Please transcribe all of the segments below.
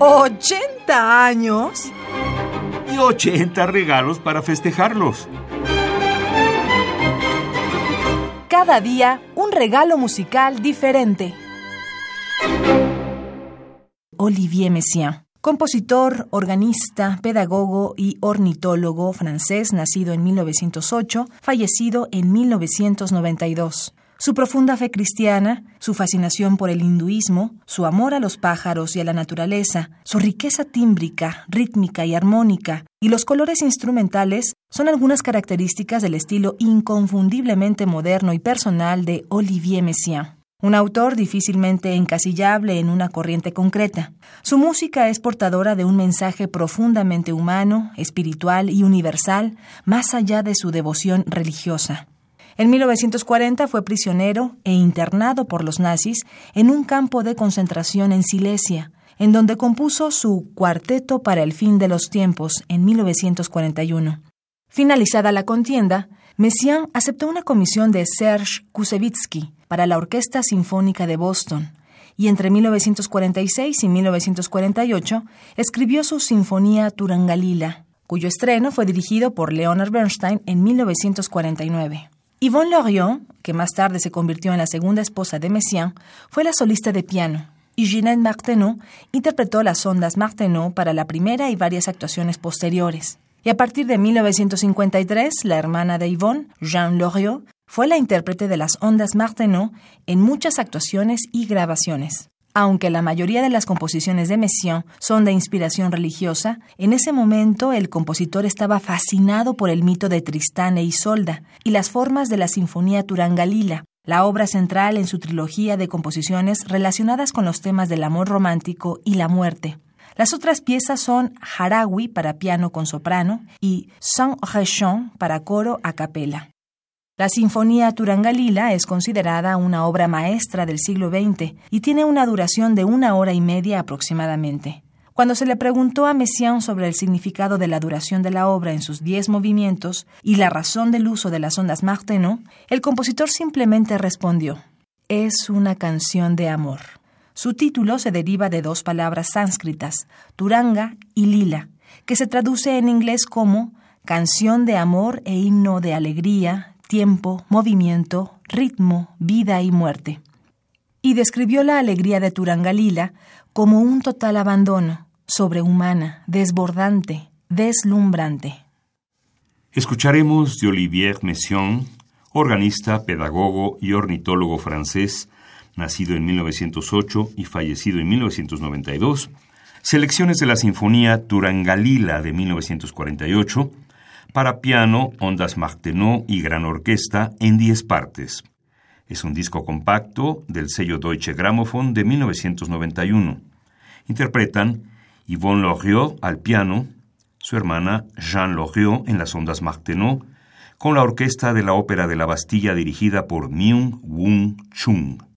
¿80 años? Y 80 regalos para festejarlos. Cada día un regalo musical diferente. Olivier Messiaen, compositor, organista, pedagogo y ornitólogo francés, nacido en 1908, fallecido en 1992. Su profunda fe cristiana, su fascinación por el hinduismo, su amor a los pájaros y a la naturaleza, su riqueza tímbrica, rítmica y armónica, y los colores instrumentales son algunas características del estilo inconfundiblemente moderno y personal de Olivier Messiaen un autor difícilmente encasillable en una corriente concreta. Su música es portadora de un mensaje profundamente humano, espiritual y universal, más allá de su devoción religiosa. En 1940 fue prisionero e internado por los nazis en un campo de concentración en Silesia, en donde compuso su Cuarteto para el fin de los tiempos en 1941. Finalizada la contienda, Messiaen aceptó una comisión de Serge Kusevitsky para la Orquesta Sinfónica de Boston y entre 1946 y 1948 escribió su Sinfonía Turangalila, cuyo estreno fue dirigido por Leonard Bernstein en 1949. Yvonne Loriot, que más tarde se convirtió en la segunda esposa de Messiaen, fue la solista de piano, y Ginette Martenot interpretó las ondas Martenot para la primera y varias actuaciones posteriores. Y a partir de 1953, la hermana de Yvonne, Jean Loriot, fue la intérprete de las ondas Martenot en muchas actuaciones y grabaciones. Aunque la mayoría de las composiciones de Messiaen son de inspiración religiosa, en ese momento el compositor estaba fascinado por el mito de Tristán e Isolda y las formas de la Sinfonía Turangalila, la obra central en su trilogía de composiciones relacionadas con los temas del amor romántico y la muerte. Las otras piezas son Harawi para piano con soprano y Saint Rechon para coro a capela. La Sinfonía Turangalila es considerada una obra maestra del siglo XX y tiene una duración de una hora y media aproximadamente. Cuando se le preguntó a Messiaen sobre el significado de la duración de la obra en sus diez movimientos y la razón del uso de las ondas Martenot, el compositor simplemente respondió: Es una canción de amor. Su título se deriva de dos palabras sánscritas, Turanga y Lila, que se traduce en inglés como canción de amor e himno de alegría, tiempo, movimiento, ritmo, vida y muerte. Y describió la alegría de Turangalila como un total abandono, sobrehumana, desbordante, deslumbrante. Escucharemos de Olivier Messiaen, organista, pedagogo y ornitólogo francés, nacido en 1908 y fallecido en 1992, selecciones de la Sinfonía Turangalila de 1948, para piano, ondas Martenot y gran orquesta en 10 partes. Es un disco compacto del sello Deutsche Grammophon de 1991. Interpretan Yvonne Loriot al piano, su hermana Jean Loriot en las ondas Martenot, con la orquesta de la Ópera de la Bastilla dirigida por Myung Woon Chung.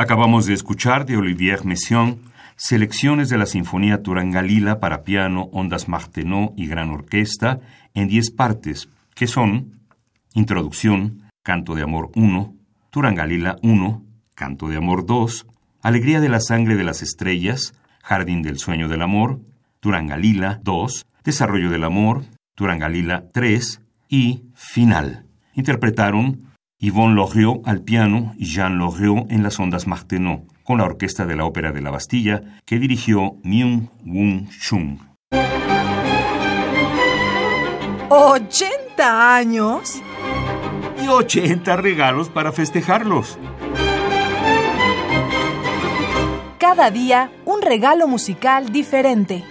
Acabamos de escuchar de Olivier Messiaen selecciones de la Sinfonía Turangalila para piano, ondas Martenot y gran orquesta en diez partes, que son Introducción, Canto de Amor 1, Turangalila 1, Canto de Amor 2, Alegría de la Sangre de las Estrellas, Jardín del Sueño del Amor, Turangalila 2, Desarrollo del Amor, Turangalila 3 y Final. Interpretaron Yvonne Loriot al piano y Jean Loriot en las ondas Martenot, con la orquesta de la Ópera de la Bastilla que dirigió Myung Woon Chung. ¿80 años? Y 80 regalos para festejarlos. Cada día un regalo musical diferente.